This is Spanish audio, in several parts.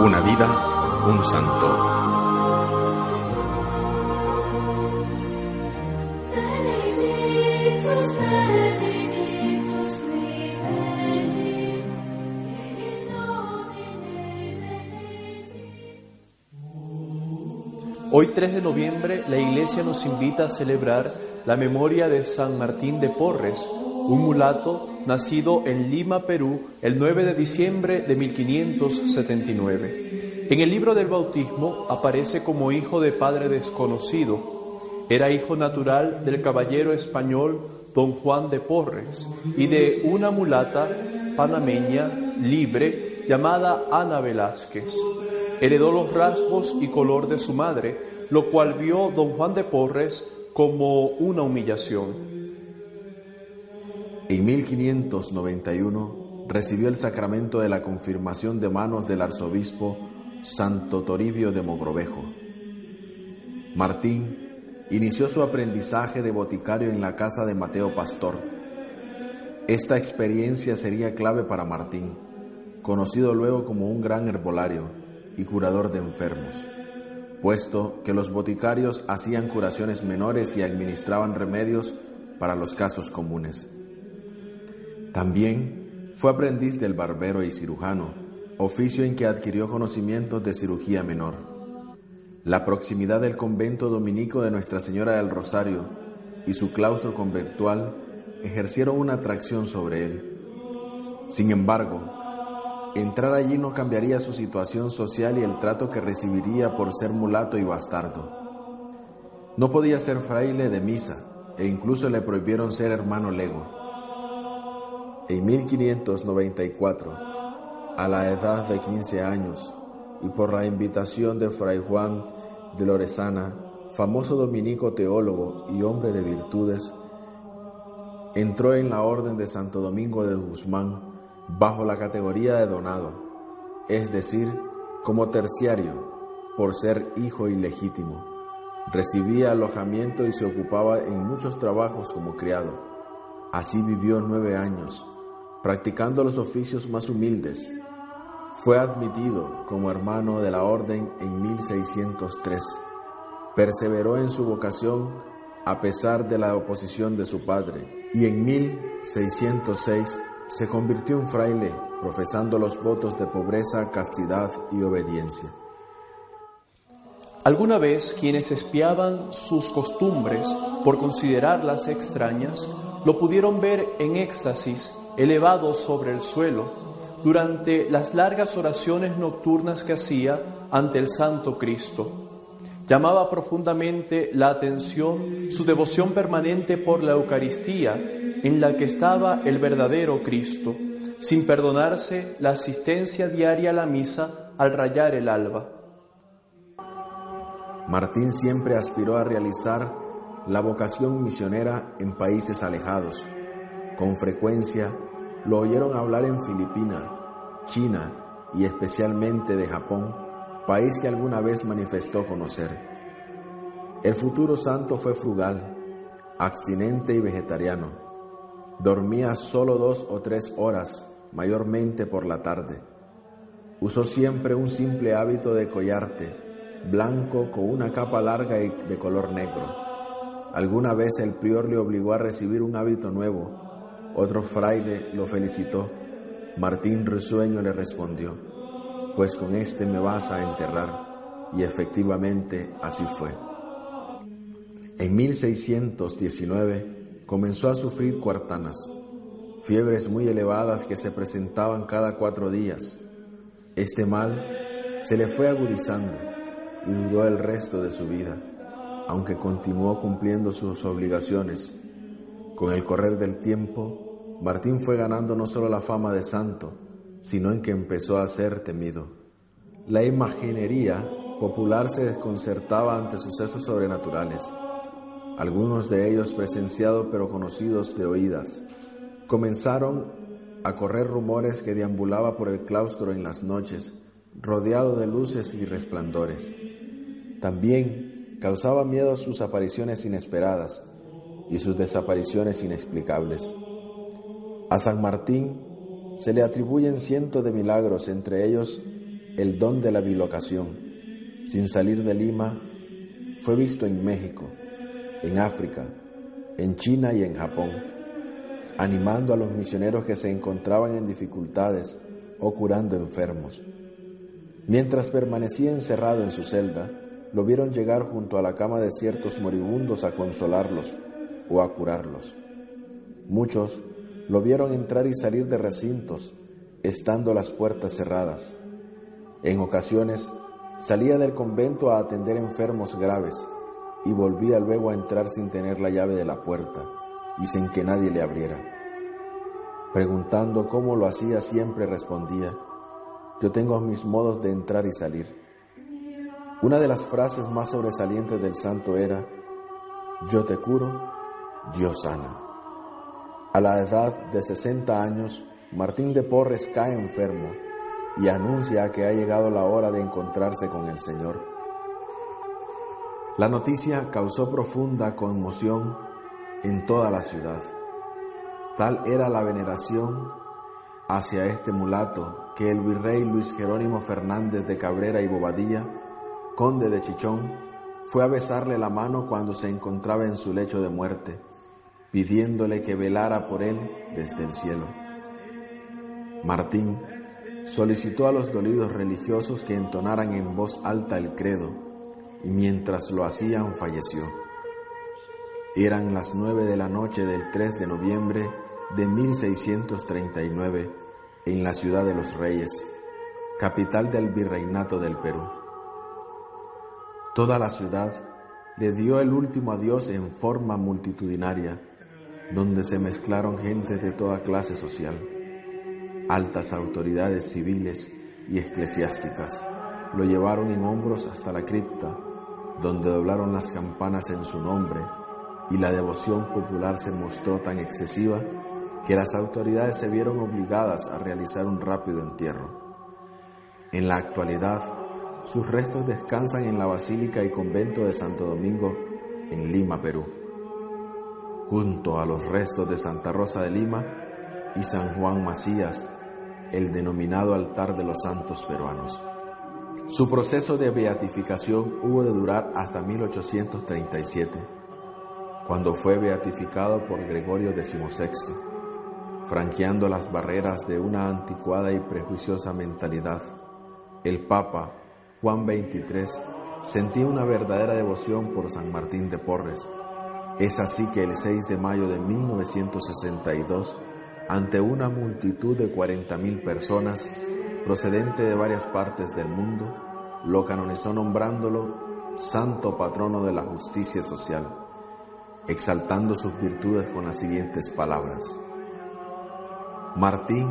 Una vida, un santo. Hoy 3 de noviembre la iglesia nos invita a celebrar la memoria de San Martín de Porres, un mulato nacido en Lima, Perú, el 9 de diciembre de 1579. En el libro del bautismo aparece como hijo de padre desconocido. Era hijo natural del caballero español don Juan de Porres y de una mulata panameña libre llamada Ana Velázquez. Heredó los rasgos y color de su madre, lo cual vio don Juan de Porres como una humillación. En 1591 recibió el sacramento de la confirmación de manos del arzobispo Santo Toribio de Mogrovejo. Martín inició su aprendizaje de boticario en la casa de Mateo Pastor. Esta experiencia sería clave para Martín, conocido luego como un gran herbolario y curador de enfermos, puesto que los boticarios hacían curaciones menores y administraban remedios para los casos comunes. También fue aprendiz del barbero y cirujano, oficio en que adquirió conocimientos de cirugía menor. La proximidad del convento dominico de Nuestra Señora del Rosario y su claustro conventual ejercieron una atracción sobre él. Sin embargo, entrar allí no cambiaría su situación social y el trato que recibiría por ser mulato y bastardo. No podía ser fraile de misa e incluso le prohibieron ser hermano lego. En 1594, a la edad de 15 años, y por la invitación de Fray Juan de Loresana, famoso dominico teólogo y hombre de virtudes, entró en la orden de Santo Domingo de Guzmán bajo la categoría de donado, es decir, como terciario, por ser hijo ilegítimo. Recibía alojamiento y se ocupaba en muchos trabajos como criado. Así vivió nueve años, practicando los oficios más humildes. Fue admitido como hermano de la orden en 1603. Perseveró en su vocación a pesar de la oposición de su padre y en 1606 se convirtió en fraile profesando los votos de pobreza, castidad y obediencia. Alguna vez quienes espiaban sus costumbres por considerarlas extrañas, lo pudieron ver en éxtasis, elevado sobre el suelo, durante las largas oraciones nocturnas que hacía ante el Santo Cristo. Llamaba profundamente la atención su devoción permanente por la Eucaristía, en la que estaba el verdadero Cristo, sin perdonarse la asistencia diaria a la misa al rayar el alba. Martín siempre aspiró a realizar la vocación misionera en países alejados. Con frecuencia lo oyeron hablar en Filipina, China y especialmente de Japón, país que alguna vez manifestó conocer. El futuro santo fue frugal, abstinente y vegetariano. Dormía solo dos o tres horas, mayormente por la tarde. Usó siempre un simple hábito de collarte, blanco con una capa larga y de color negro. Alguna vez el prior le obligó a recibir un hábito nuevo. Otro fraile lo felicitó. Martín Risueño le respondió, pues con este me vas a enterrar. Y efectivamente así fue. En 1619 comenzó a sufrir cuartanas, fiebres muy elevadas que se presentaban cada cuatro días. Este mal se le fue agudizando y duró el resto de su vida, aunque continuó cumpliendo sus obligaciones. Con el correr del tiempo, Martín fue ganando no solo la fama de santo, sino en que empezó a ser temido. La imaginería popular se desconcertaba ante sucesos sobrenaturales, algunos de ellos presenciados pero conocidos de oídas. Comenzaron a correr rumores que deambulaba por el claustro en las noches, rodeado de luces y resplandores. También causaba miedo sus apariciones inesperadas y sus desapariciones inexplicables. A San Martín se le atribuyen cientos de milagros, entre ellos el don de la bilocación. Sin salir de Lima, fue visto en México, en África, en China y en Japón, animando a los misioneros que se encontraban en dificultades o curando enfermos. Mientras permanecía encerrado en su celda, lo vieron llegar junto a la cama de ciertos moribundos a consolarlos o a curarlos. Muchos lo vieron entrar y salir de recintos, estando las puertas cerradas. En ocasiones salía del convento a atender enfermos graves y volvía luego a entrar sin tener la llave de la puerta y sin que nadie le abriera. Preguntando cómo lo hacía siempre respondía, yo tengo mis modos de entrar y salir. Una de las frases más sobresalientes del santo era, yo te curo, Dios sana. A la edad de 60 años, Martín de Porres cae enfermo y anuncia que ha llegado la hora de encontrarse con el Señor. La noticia causó profunda conmoción en toda la ciudad. Tal era la veneración hacia este mulato que el virrey Luis Jerónimo Fernández de Cabrera y Bobadilla, conde de Chichón, fue a besarle la mano cuando se encontraba en su lecho de muerte, pidiéndole que velara por él desde el cielo. Martín solicitó a los dolidos religiosos que entonaran en voz alta el credo, y mientras lo hacían falleció. Eran las nueve de la noche del 3 de noviembre de 1639 en la ciudad de los Reyes, capital del virreinato del Perú. Toda la ciudad le dio el último adiós en forma multitudinaria, donde se mezclaron gente de toda clase social. Altas autoridades civiles y eclesiásticas lo llevaron en hombros hasta la cripta, donde doblaron las campanas en su nombre y la devoción popular se mostró tan excesiva que las autoridades se vieron obligadas a realizar un rápido entierro. En la actualidad, sus restos descansan en la Basílica y Convento de Santo Domingo en Lima, Perú, junto a los restos de Santa Rosa de Lima y San Juan Macías, el denominado altar de los santos peruanos. Su proceso de beatificación hubo de durar hasta 1837, cuando fue beatificado por Gregorio XVI, franqueando las barreras de una anticuada y prejuiciosa mentalidad. El Papa Juan XXIII sentía una verdadera devoción por San Martín de Porres. Es así que el 6 de mayo de 1962, ante una multitud de 40.000 personas procedente de varias partes del mundo, lo canonizó nombrándolo santo patrono de la justicia social, exaltando sus virtudes con las siguientes palabras. Martín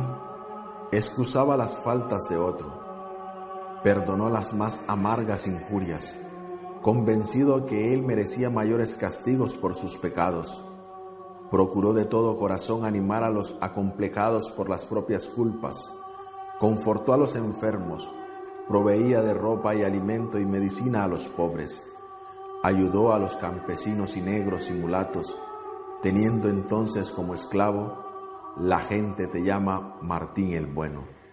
excusaba las faltas de otro, perdonó las más amargas injurias, convencido que él merecía mayores castigos por sus pecados. Procuró de todo corazón animar a los acomplejados por las propias culpas, confortó a los enfermos, proveía de ropa y alimento y medicina a los pobres, ayudó a los campesinos y negros y mulatos, teniendo entonces como esclavo, la gente te llama Martín el Bueno.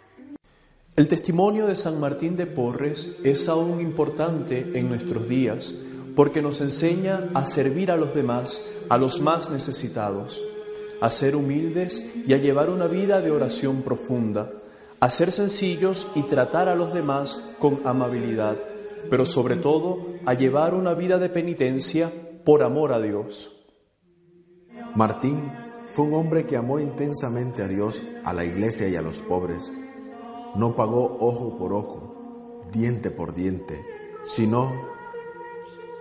El testimonio de San Martín de Porres es aún importante en nuestros días porque nos enseña a servir a los demás, a los más necesitados, a ser humildes y a llevar una vida de oración profunda, a ser sencillos y tratar a los demás con amabilidad, pero sobre todo a llevar una vida de penitencia por amor a Dios. Martín fue un hombre que amó intensamente a Dios, a la iglesia y a los pobres. No pagó ojo por ojo, diente por diente, sino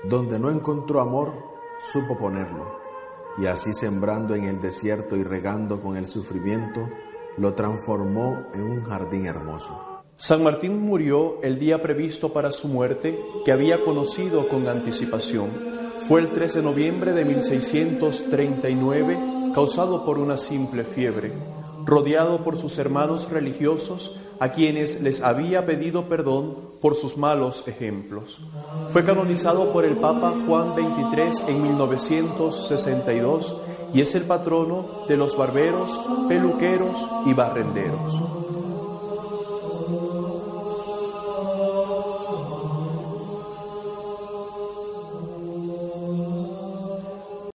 donde no encontró amor, supo ponerlo, y así sembrando en el desierto y regando con el sufrimiento, lo transformó en un jardín hermoso. San Martín murió el día previsto para su muerte, que había conocido con anticipación. Fue el 13 de noviembre de 1639, causado por una simple fiebre. Rodeado por sus hermanos religiosos, a quienes les había pedido perdón por sus malos ejemplos. Fue canonizado por el Papa Juan XXIII en 1962 y es el patrono de los barberos, peluqueros y barrenderos.